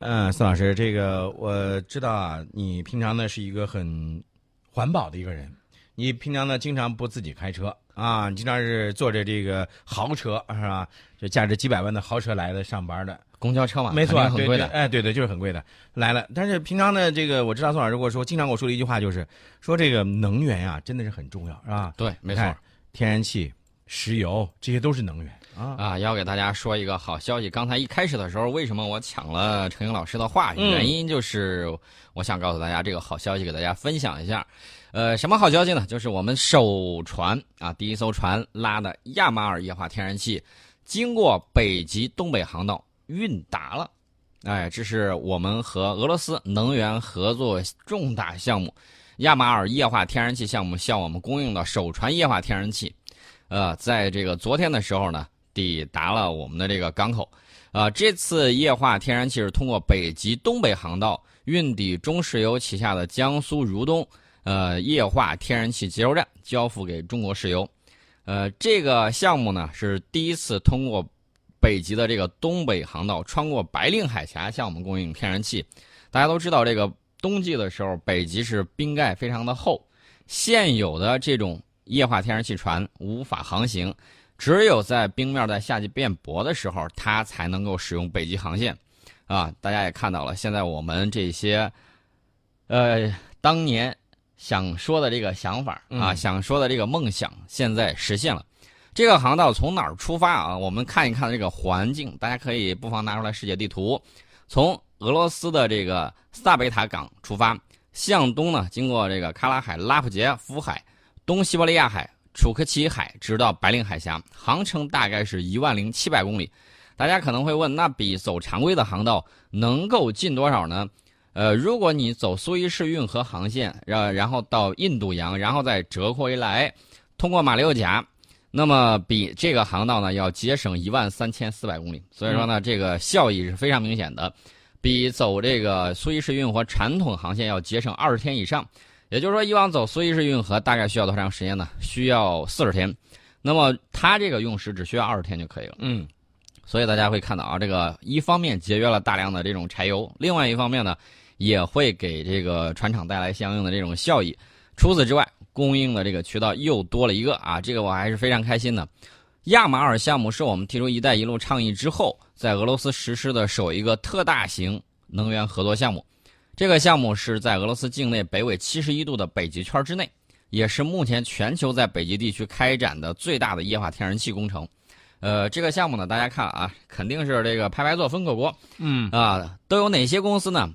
嗯，宋老师，这个我知道啊，你平常呢是一个很环保的一个人，你平常呢经常不自己开车啊，你经常是坐着这个豪车是吧？就价值几百万的豪车来的上班的，公交车嘛，没错，很贵的。哎，对对，就是很贵的来了。但是平常呢，这个我知道宋老师跟我说，经常跟我说的一句话就是说，这个能源呀真的是很重要，是吧？对，没错，天然气、石油这些都是能源。啊啊！要给大家说一个好消息。刚才一开始的时候，为什么我抢了程英老师的话？原因就是我想告诉大家这个好消息，给大家分享一下。呃，什么好消息呢？就是我们首船啊，第一艘船拉的亚马尔液化天然气，经过北极东北航道运达了。哎，这是我们和俄罗斯能源合作重大项目——亚马尔液化天然气项目向我们供应的首船液化天然气。呃，在这个昨天的时候呢。抵达了我们的这个港口，啊，这次液化天然气是通过北极东北航道运抵中石油旗下的江苏如东，呃，液化天然气接收站交付给中国石油，呃，这个项目呢是第一次通过北极的这个东北航道穿过白令海峡向我们供应天然气。大家都知道，这个冬季的时候，北极是冰盖非常的厚，现有的这种液化天然气船无法航行。只有在冰面在夏季变薄的时候，它才能够使用北极航线，啊，大家也看到了，现在我们这些，呃，当年想说的这个想法啊，想说的这个梦想，现在实现了。这个航道从哪儿出发啊？我们看一看这个环境，大家可以不妨拿出来世界地图，从俄罗斯的这个萨贝塔港出发，向东呢，经过这个卡拉海、拉普杰夫海、东西伯利亚海。楚科奇海直到白令海峡，航程大概是一万零七百公里。大家可能会问，那比走常规的航道能够近多少呢？呃，如果你走苏伊士运河航线，然然后到印度洋，然后再折回来，通过马六甲，那么比这个航道呢要节省一万三千四百公里。所以说呢，这个效益是非常明显的，比走这个苏伊士运河传统航线要节省二十天以上。也就是说，以往走苏伊士运河大概需要多长时间呢？需要四十天，那么它这个用时只需要二十天就可以了。嗯，所以大家会看到啊，这个一方面节约了大量的这种柴油，另外一方面呢，也会给这个船厂带来相应的这种效益。除此之外，供应的这个渠道又多了一个啊，这个我还是非常开心的。亚马尔项目是我们提出“一带一路”倡议之后，在俄罗斯实施的首一个特大型能源合作项目。这个项目是在俄罗斯境内北纬七十一度的北极圈之内，也是目前全球在北极地区开展的最大的液化天然气工程。呃，这个项目呢，大家看啊，肯定是这个拍拍做分口锅。嗯啊，都有哪些公司呢？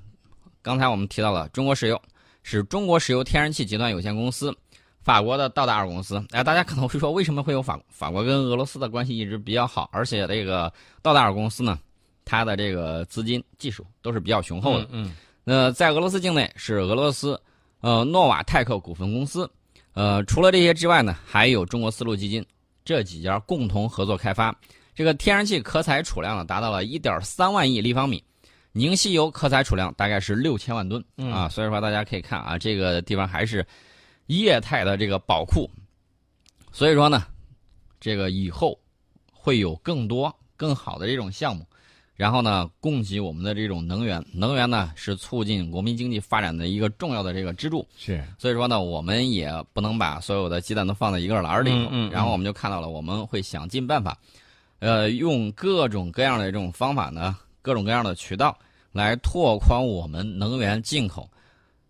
刚才我们提到了中国石油，是中国石油天然气集团有限公司，法国的道达尔公司。哎，大家可能会说，为什么会有法法国跟俄罗斯的关系一直比较好？而且这个道达尔公司呢，它的这个资金技术都是比较雄厚的。嗯。那在俄罗斯境内是俄罗斯，呃，诺瓦泰克股份公司，呃，除了这些之外呢，还有中国丝路基金，这几家共同合作开发。这个天然气可采储量呢，达到了一点三万亿立方米，凝析油可采储量大概是六千万吨啊，所以说大家可以看啊，这个地方还是液态的这个宝库，所以说呢，这个以后会有更多更好的这种项目。然后呢，供给我们的这种能源，能源呢是促进国民经济发展的一个重要的这个支柱。是，所以说呢，我们也不能把所有的鸡蛋都放在一个篮里头。嗯嗯。然后我们就看到了，我们会想尽办法，呃，用各种各样的这种方法呢，各种各样的渠道来拓宽我们能源进口。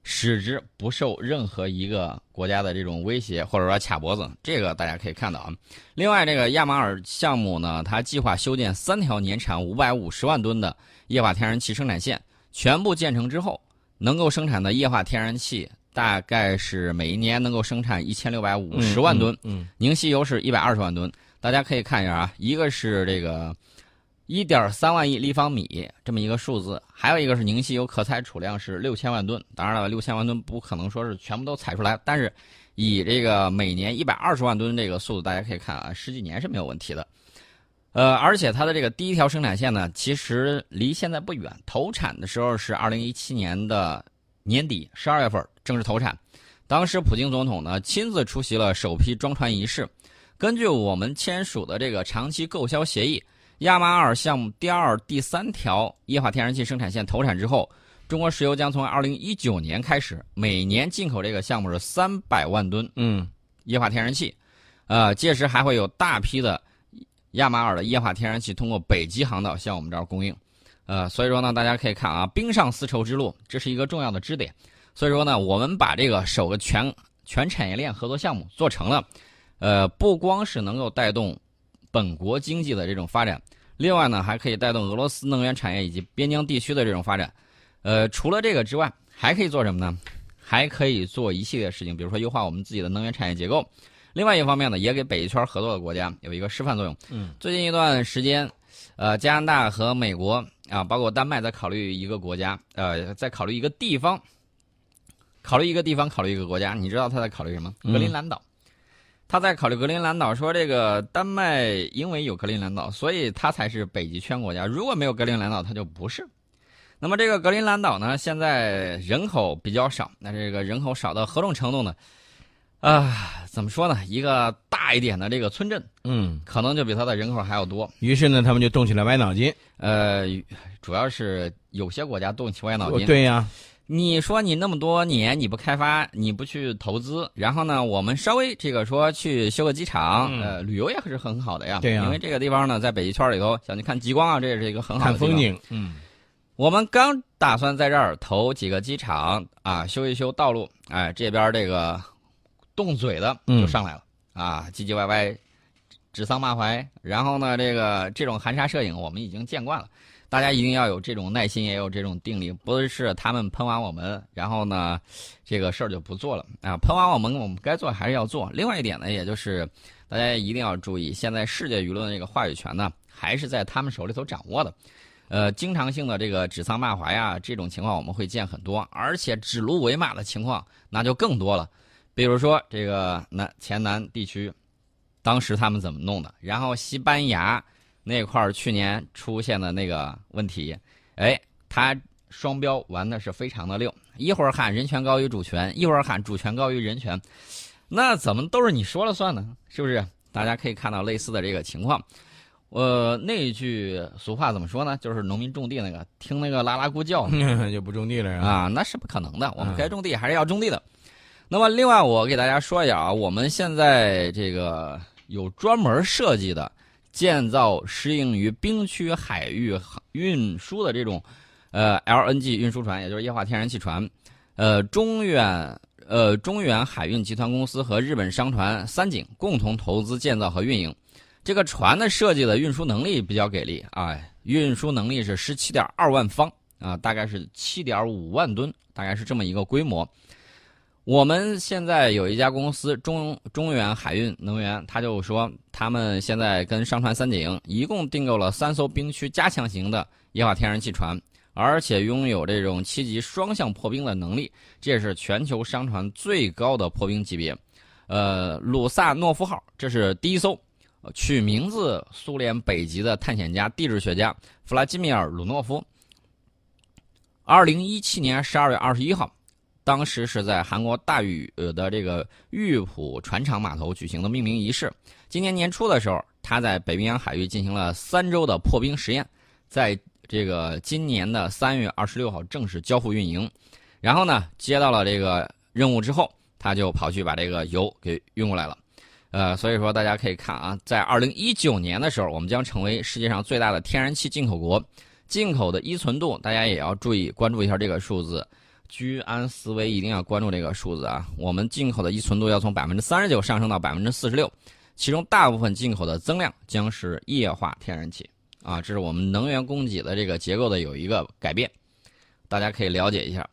使之不受任何一个国家的这种威胁，或者说卡脖子，这个大家可以看到啊。另外，这个亚马尔项目呢，它计划修建三条年产五百五十万吨的液化天然气生产线，全部建成之后，能够生产的液化天然气大概是每一年能够生产一千六百五十万吨，嗯，凝析油是一百二十万吨。大家可以看一下啊，一个是这个。一点三万亿立方米这么一个数字，还有一个是凝析油可采储量是六千万吨。当然了，六千万吨不可能说是全部都采出来，但是以这个每年一百二十万吨这个速度，大家可以看啊，十几年是没有问题的。呃，而且它的这个第一条生产线呢，其实离现在不远，投产的时候是二零一七年的年底十二月份正式投产。当时普京总统呢亲自出席了首批装船仪式。根据我们签署的这个长期购销协议。亚马尔项目第二、第三条液化天然气生产线投产之后，中国石油将从二零一九年开始，每年进口这个项目是三百万吨嗯液化天然气，呃，届时还会有大批的亚马尔的液化天然气通过北极航道向我们这儿供应，呃，所以说呢，大家可以看啊，冰上丝绸之路这是一个重要的支点，所以说呢，我们把这个首个全全产业链合作项目做成了，呃，不光是能够带动本国经济的这种发展，另外呢，还可以带动俄罗斯能源产业以及边疆地区的这种发展，呃，除了这个之外，还可以做什么呢？还可以做一系列事情，比如说优化我们自己的能源产业结构。另外一方面呢，也给北极圈合作的国家有一个示范作用。嗯，最近一段时间，呃，加拿大和美国啊，包括丹麦在考虑一个国家，呃，在考虑一个地方，考虑一个地方，考虑一个国家。你知道他在考虑什么？嗯格陵兰岛。他在考虑格陵兰岛，说这个丹麦因为有格陵兰岛，所以它才是北极圈国家。如果没有格陵兰岛，它就不是。那么这个格陵兰岛呢，现在人口比较少，那这个人口少到何种程度呢？啊，怎么说呢？一个大一点的这个村镇，嗯，可能就比它的人口还要多。于是呢，他们就动起了歪脑筋。呃，主要是有些国家动起歪脑筋。对呀，你说你那么多年你不开发，你不去投资，然后呢，我们稍微这个说去修个机场，嗯呃，旅游也是很好的呀。对呀因为这个地方呢，在北极圈里头，想去看极光啊，这也是一个很好的看风。景。嗯我们刚打算在这儿投几个机场啊，修一修道路，哎，这边这个动嘴的就上来了、啊，唧唧歪歪，指桑骂槐。然后呢，这个这种含沙射影我们已经见惯了，大家一定要有这种耐心，也有这种定力，不是他们喷完我们，然后呢，这个事儿就不做了啊，喷完我们，我们该做还是要做。另外一点呢，也就是大家一定要注意，现在世界舆论这个话语权呢，还是在他们手里头掌握的。呃，经常性的这个指桑骂槐呀，这种情况我们会见很多，而且指鹿为马的情况那就更多了。比如说这个南前南地区，当时他们怎么弄的？然后西班牙那块儿去年出现的那个问题，哎，他双标玩的是非常的溜，一会儿喊人权高于主权，一会儿喊主权高于人权，那怎么都是你说了算呢？是不是？大家可以看到类似的这个情况。呃，那一句俗话怎么说呢？就是农民种地那个，听那个拉拉咕叫 就不种地了？啊，那是不可能的。我们嗯该种地还是要种地的。那么，另外我给大家说一下啊，我们现在这个有专门设计的建造适应于冰区海域运输的这种呃 LNG 运输船，也就是液化天然气船。呃，中远呃中远海运集团公司和日本商船三井共同投资建造和运营。这个船的设计的运输能力比较给力啊，运输能力是十七点二万方啊，大概是七点五万吨，大概是这么一个规模。我们现在有一家公司中中远海运能源，他就说他们现在跟商船三井一共订购了三艘冰区加强型的液化天然气船，而且拥有这种七级双向破冰的能力，这也是全球商船最高的破冰级别。呃，鲁萨诺夫号这是第一艘。取名字苏联北极的探险家、地质学家弗拉基米尔·鲁诺夫。二零一七年十二月二十一号，当时是在韩国大禹的这个玉浦船厂码头举行的命名仪式。今年年初的时候，他在北冰洋海域进行了三周的破冰实验，在这个今年的三月二十六号正式交付运营。然后呢，接到了这个任务之后，他就跑去把这个油给运过来了。呃，所以说大家可以看啊，在二零一九年的时候，我们将成为世界上最大的天然气进口国，进口的依存度大家也要注意关注一下这个数字，居安思危，一定要关注这个数字啊。我们进口的依存度要从百分之三十九上升到百分之四十六，其中大部分进口的增量将是液化天然气啊，这是我们能源供给的这个结构的有一个改变，大家可以了解一下。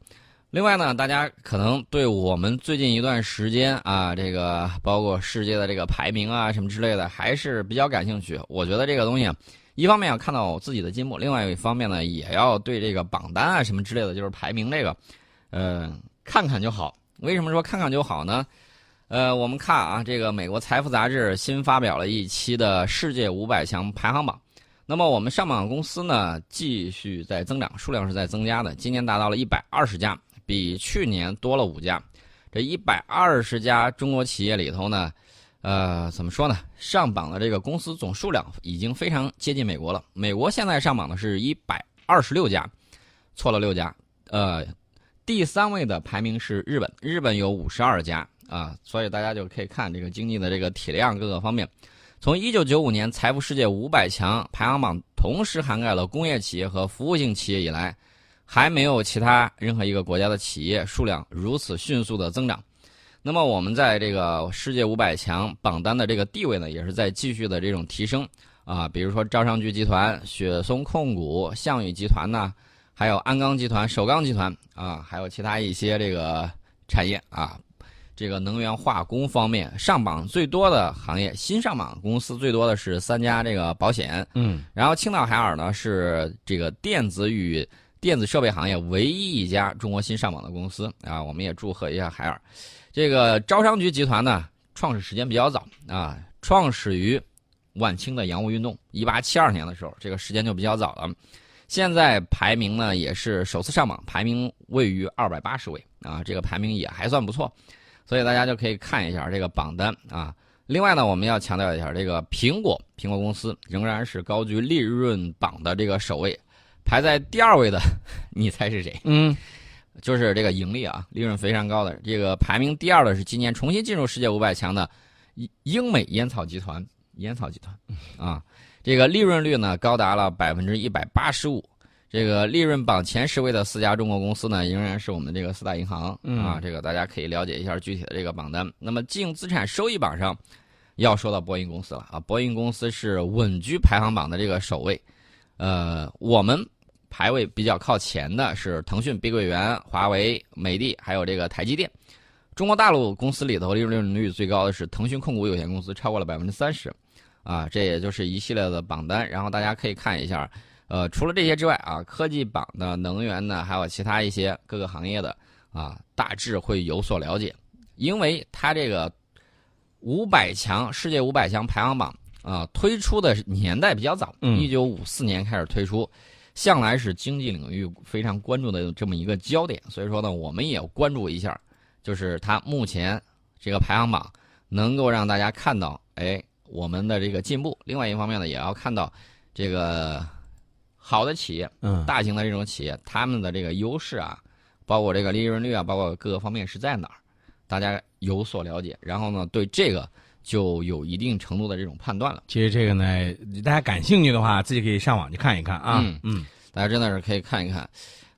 另外呢，大家可能对我们最近一段时间啊，这个包括世界的这个排名啊什么之类的，还是比较感兴趣。我觉得这个东西啊，一方面要看到我自己的进步，另外一方面呢，也要对这个榜单啊什么之类的，就是排名这个，呃，看看就好。为什么说看看就好呢？呃，我们看啊，这个美国财富杂志新发表了一期的世界五百强排行榜。那么我们上榜公司呢，继续在增长，数量是在增加的，今年达到了一百二十家。比去年多了五家，这一百二十家中国企业里头呢，呃，怎么说呢？上榜的这个公司总数量已经非常接近美国了。美国现在上榜的是一百二十六家，错了六家。呃，第三位的排名是日本，日本有五十二家啊。所以大家就可以看这个经济的这个体量各个方面。从一九九五年财富世界五百强排行榜同时涵盖了工业企业和服务性企业以来，还没有其他任何一个国家的企业数量如此迅速的增长。那么我们在这个世界五百强榜单的这个地位呢，也是在继续的这种提升啊。比如说招商局集团、雪松控股、项羽集团呢，还有鞍钢集团、首钢集团啊，还有其他一些这个产业啊。这个能源化工方面上榜最多的行业，新上榜公司最多的是三家这个保险，嗯，然后青岛海尔呢是这个电子与电子设备行业唯一一家中国新上榜的公司啊。我们也祝贺一下海尔。这个招商局集团呢，创始时间比较早啊，创始于晚清的洋务运动，一八七二年的时候，这个时间就比较早了。现在排名呢也是首次上榜，排名位于二百八十位啊，这个排名也还算不错，所以大家就可以看一下这个榜单啊。另外呢，我们要强调一下，这个苹果苹果公司仍然是高居利润榜的这个首位，排在第二位的，你猜是谁？嗯。就是这个盈利啊，利润非常高的。这个排名第二的是今年重新进入世界五百强的英美烟草集团，烟草集团啊，这个利润率呢高达了百分之一百八十五。这个利润榜前十位的四家中国公司呢，仍然是我们这个四大银行啊。这个大家可以了解一下具体的这个榜单。那么净资产收益榜上，要说到波音公司了啊，波音公司是稳居排行榜的这个首位。呃，我们。排位比较靠前的是腾讯、碧桂园、华为、美的，还有这个台积电。中国大陆公司里头利润率最高的是腾讯控股有限公司，超过了百分之三十。啊，这也就是一系列的榜单。然后大家可以看一下，呃，除了这些之外啊，科技榜的、能源呢，还有其他一些各个行业的啊，大致会有所了解。因为它这个五百强世界五百强排行榜啊，推出的年代比较早，一九五四年开始推出。向来是经济领域非常关注的这么一个焦点，所以说呢，我们也要关注一下，就是它目前这个排行榜能够让大家看到，哎，我们的这个进步。另外一方面呢，也要看到这个好的企业，嗯，大型的这种企业，他们的这个优势啊，包括这个利润率啊，包括各个方面是在哪儿，大家有所了解，然后呢，对这个。就有一定程度的这种判断了。其实这个呢，大家感兴趣的话，自己可以上网去看一看啊。嗯嗯，大家真的是可以看一看。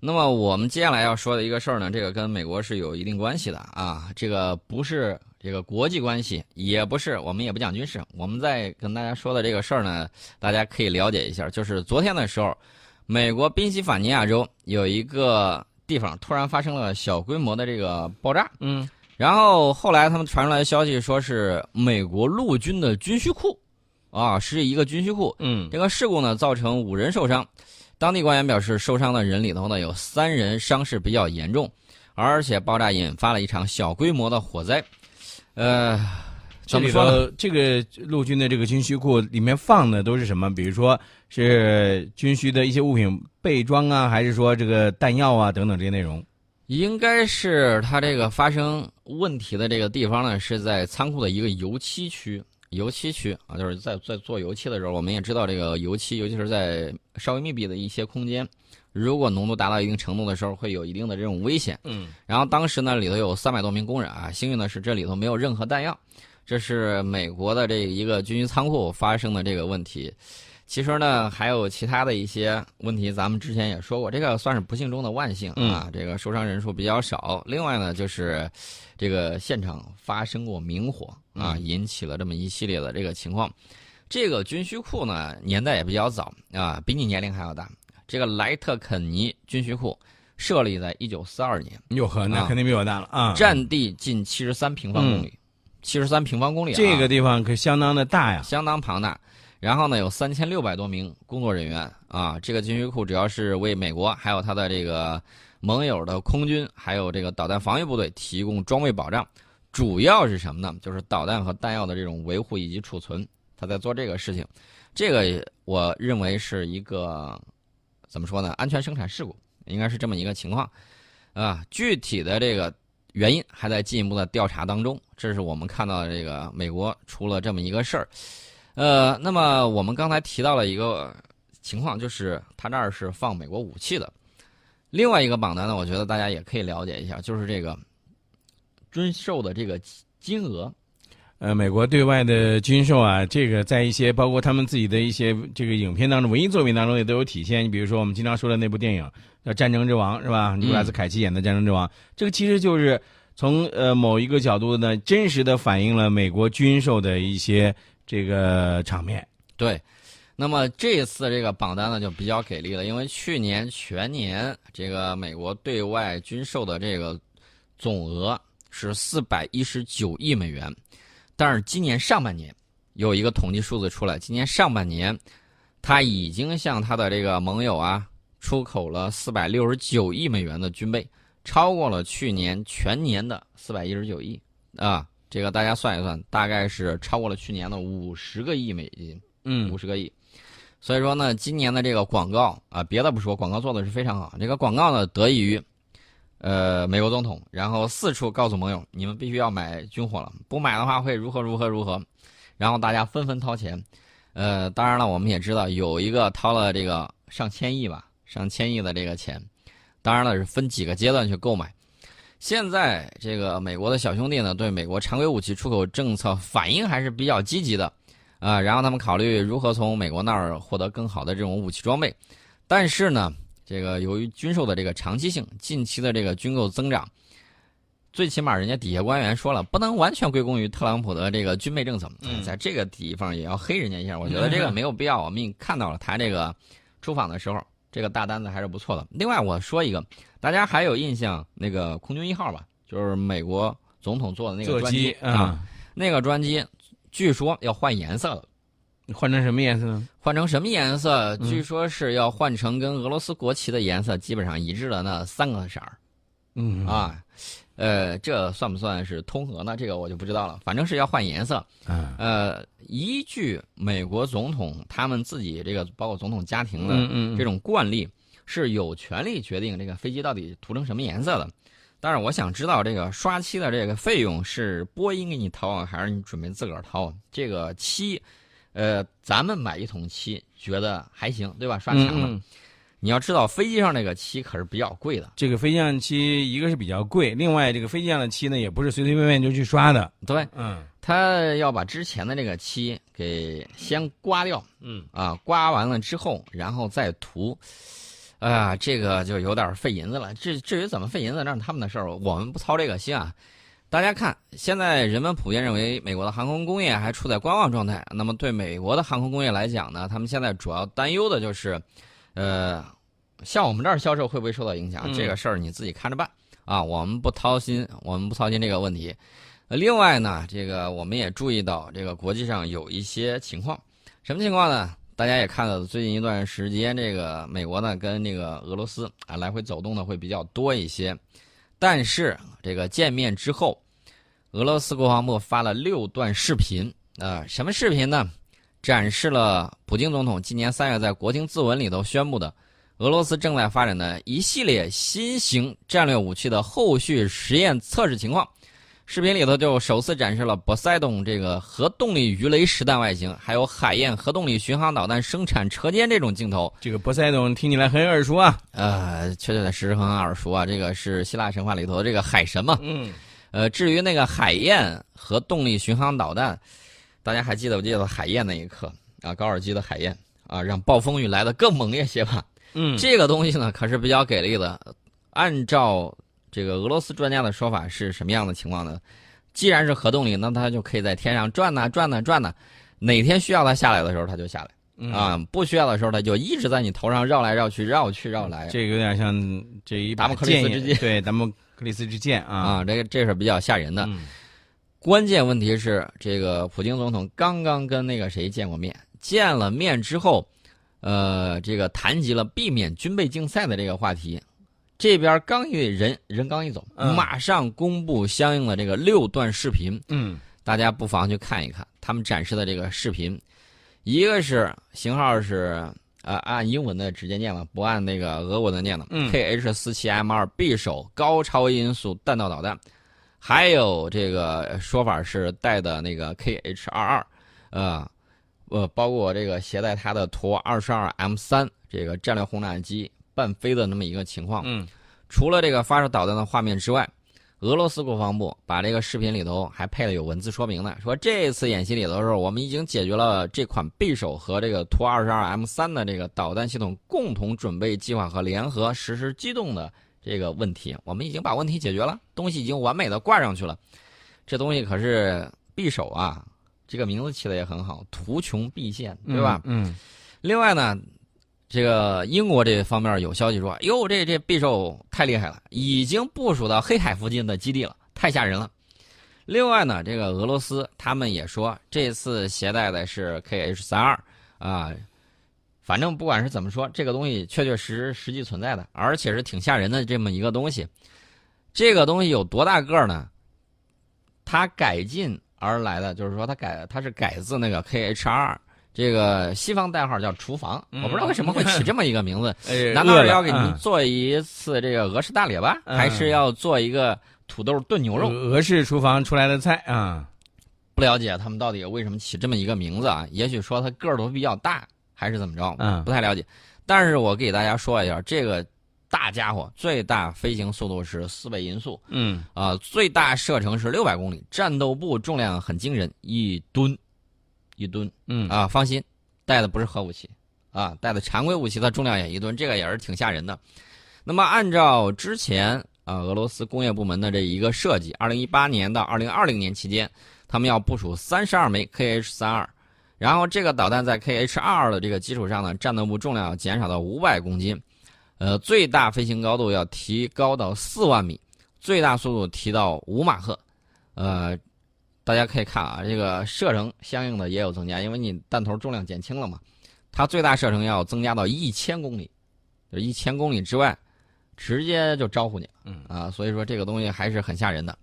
那么我们接下来要说的一个事儿呢，这个跟美国是有一定关系的啊。这个不是这个国际关系，也不是我们也不讲军事。我们在跟大家说的这个事儿呢，大家可以了解一下。就是昨天的时候，美国宾夕法尼亚州有一个地方突然发生了小规模的这个爆炸。嗯。然后后来他们传出来的消息说是美国陆军的军需库，啊，是一个军需库。嗯，这个事故呢造成五人受伤，当地官员表示受伤的人里头呢有三人伤势比较严重，而且爆炸引发了一场小规模的火灾。呃，怎么说？这个陆军的这个军需库里面放的都是什么？比如说是军需的一些物品备装啊，还是说这个弹药啊等等这些内容？应该是它这个发生问题的这个地方呢，是在仓库的一个油漆区。油漆区啊，就是在在做油漆的时候，我们也知道这个油漆，尤其是在稍微密闭的一些空间，如果浓度达到一定程度的时候，会有一定的这种危险。嗯。然后当时呢，里头有三百多名工人啊，幸运的是这里头没有任何弹药。这是美国的这一个军需仓库发生的这个问题。其实呢，还有其他的一些问题，咱们之前也说过，这个算是不幸中的万幸啊。这个受伤人数比较少。另外呢，就是这个现场发生过明火啊，引起了这么一系列的这个情况。这个军需库呢，年代也比较早啊，比你年龄还要大。这个莱特肯尼军需库设立在一九四二年，哟呵，那肯定比我大了啊！占地近七十三平方公里，七十三平方公里，这个地方可相当的大呀，相当庞大。然后呢，有三千六百多名工作人员啊。这个军需库主要是为美国还有它的这个盟友的空军，还有这个导弹防御部队提供装备保障。主要是什么呢？就是导弹和弹药的这种维护以及储存，他在做这个事情。这个我认为是一个怎么说呢？安全生产事故应该是这么一个情况啊。具体的这个原因还在进一步的调查当中。这是我们看到的这个美国出了这么一个事儿。呃，那么我们刚才提到了一个情况，就是他那儿是放美国武器的。另外一个榜单呢，我觉得大家也可以了解一下，就是这个军售的这个金额。呃，美国对外的军售啊，这个在一些包括他们自己的一些这个影片当中、文艺作品当中也都有体现。你比如说我们经常说的那部电影叫《战争之王》，是吧？尼古拉斯凯奇演的《战争之王》，这个其实就是从呃某一个角度呢，真实的反映了美国军售的一些这个场面。对，那么这次这个榜单呢就比较给力了，因为去年全年这个美国对外军售的这个总额是四百一十九亿美元。但是今年上半年有一个统计数字出来，今年上半年，他已经向他的这个盟友啊出口了四百六十九亿美元的军备，超过了去年全年的四百一十九亿啊。这个大家算一算，大概是超过了去年的五十个亿美金，嗯，五十个亿。所以说呢，今年的这个广告啊，别的不说，广告做的是非常好。这个广告呢，得益于。呃，美国总统，然后四处告诉盟友，你们必须要买军火了，不买的话会如何如何如何，然后大家纷纷掏钱。呃，当然了，我们也知道有一个掏了这个上千亿吧，上千亿的这个钱，当然了是分几个阶段去购买。现在这个美国的小兄弟呢，对美国常规武器出口政策反应还是比较积极的，啊，然后他们考虑如何从美国那儿获得更好的这种武器装备，但是呢。这个由于军售的这个长期性，近期的这个军购增长，最起码人家底下官员说了，不能完全归功于特朗普的这个军备政策。嗯，在这个地方也要黑人家一下，我觉得这个没有必要。我们也看到了他这个出访的时候，这个大单子还是不错的。另外，我说一个，大家还有印象那个空军一号吧？就是美国总统坐的那个专机啊，那个专机据说要换颜色了。换成什么颜色呢？换成什么颜色？据说是要换成跟俄罗斯国旗的颜色基本上一致的那三个色儿。嗯啊，呃，这算不算是通俄呢？这个我就不知道了。反正是要换颜色。嗯。呃，依据美国总统他们自己这个包括总统家庭的这种惯例，是有权利决定这个飞机到底涂成什么颜色的。但是我想知道这个刷漆的这个费用是波音给你掏，还是你准备自个儿掏？这个漆。呃，咱们买一桶漆觉得还行，对吧？刷墙了。你要知道，飞机上那个漆可是比较贵的。这个飞机上漆一个是比较贵，另外这个飞机上的漆呢，也不是随随便便就去刷的。对，嗯，他要把之前的这个漆给先刮掉，嗯，啊，刮完了之后，然后再涂。哎呀，这个就有点费银子了。至至于怎么费银子，那是他们的事儿，我们不操这个心啊。大家看，现在人们普遍认为美国的航空工业还处在观望状态。那么，对美国的航空工业来讲呢，他们现在主要担忧的就是，呃，像我们这儿销售会不会受到影响？这个事儿你自己看着办啊，我们不操心，我们不操心这个问题。另外呢，这个我们也注意到，这个国际上有一些情况，什么情况呢？大家也看到，最近一段时间，这个美国呢跟那个俄罗斯啊来回走动的会比较多一些。但是这个见面之后，俄罗斯国防部发了六段视频啊，什么视频呢？展示了普京总统今年三月在国情咨文里头宣布的俄罗斯正在发展的一系列新型战略武器的后续实验测试情况。视频里头就首次展示了波塞冬这个核动力鱼雷实弹外形，还有海燕核动力巡航导弹生产车间这种镜头。这个波塞冬听起来很耳熟啊，呃，确确实实很耳熟啊。这个是希腊神话里头的这个海神嘛。嗯。呃，至于那个海燕核动力巡航导弹，大家还记得不记得海燕那一刻啊？高尔基的海燕啊，让暴风雨来的更猛烈些吧。嗯。这个东西呢，可是比较给力的。按照这个俄罗斯专家的说法是什么样的情况呢？既然是核动力，那它就可以在天上转呐转呐转呐，哪天需要它下来的时候，它就下来啊；不需要的时候，它就一直在你头上绕来绕去，绕去绕来。这个有点像这一达摩克利斯之剑，对达摩克里斯之剑啊啊！这个这是比较吓人的。关键问题是，这个普京总统刚刚跟那个谁见过面，见了面之后，呃，这个谈及了避免军备竞赛的这个话题。这边刚一人人刚一走，马上公布相应的这个六段视频。嗯，大家不妨去看一看他们展示的这个视频。一个是型号是呃按英文的直接念了，不按那个俄文的念了。嗯，KH 四七 M 二匕首高超音速弹道导弹，还有这个说法是带的那个 KH 二二，呃，呃，包括这个携带它的图二十二 M 三这个战略轰炸机伴飞的那么一个情况。嗯，除了这个发射导弹的画面之外，俄罗斯国防部把这个视频里头还配了有文字说明的，说这次演习里头的时候，我们已经解决了这款匕首和这个图二十二 M 三的这个导弹系统共同准备计划和联合实施机动的。这个问题，我们已经把问题解决了，东西已经完美的挂上去了。这东西可是匕首啊，这个名字起的也很好，图穷匕见，对吧？嗯。另外呢，这个英国这方面有消息说，哟，这这匕首太厉害了，已经部署到黑海附近的基地了，太吓人了。另外呢，这个俄罗斯他们也说，这次携带的是 KH 三二啊。反正不管是怎么说，这个东西确确实实实际存在的，而且是挺吓人的这么一个东西。这个东西有多大个儿呢？它改进而来的，就是说它改，它是改自那个 KHR，这个西方代号叫“厨房”，我不知道为什么会起这么一个名字。难道是要给您做一次这个俄式大列巴，还是要做一个土豆炖牛肉？俄式厨房出来的菜啊，不了解他们到底为什么起这么一个名字啊？也许说它个儿都比较大。还是怎么着？嗯，不太了解。但是我给大家说一下，这个大家伙最大飞行速度是四倍音速，嗯啊，最大射程是六百公里，战斗部重量很惊人，一吨，一吨，嗯啊，放心，带的不是核武器，啊，带的常规武器，的重量也一吨，这个也是挺吓人的。那么按照之前啊，俄罗斯工业部门的这一个设计，二零一八年到二零二零年期间，他们要部署三十二枚 KH 三二。然后这个导弹在 KH 二二的这个基础上呢，战斗部重量要减少到五百公斤，呃，最大飞行高度要提高到四万米，最大速度提到五马赫，呃，大家可以看啊，这个射程相应的也有增加，因为你弹头重量减轻了嘛，它最大射程要增加到一千公里，就一千公里之外，直接就招呼你，嗯啊，所以说这个东西还是很吓人的。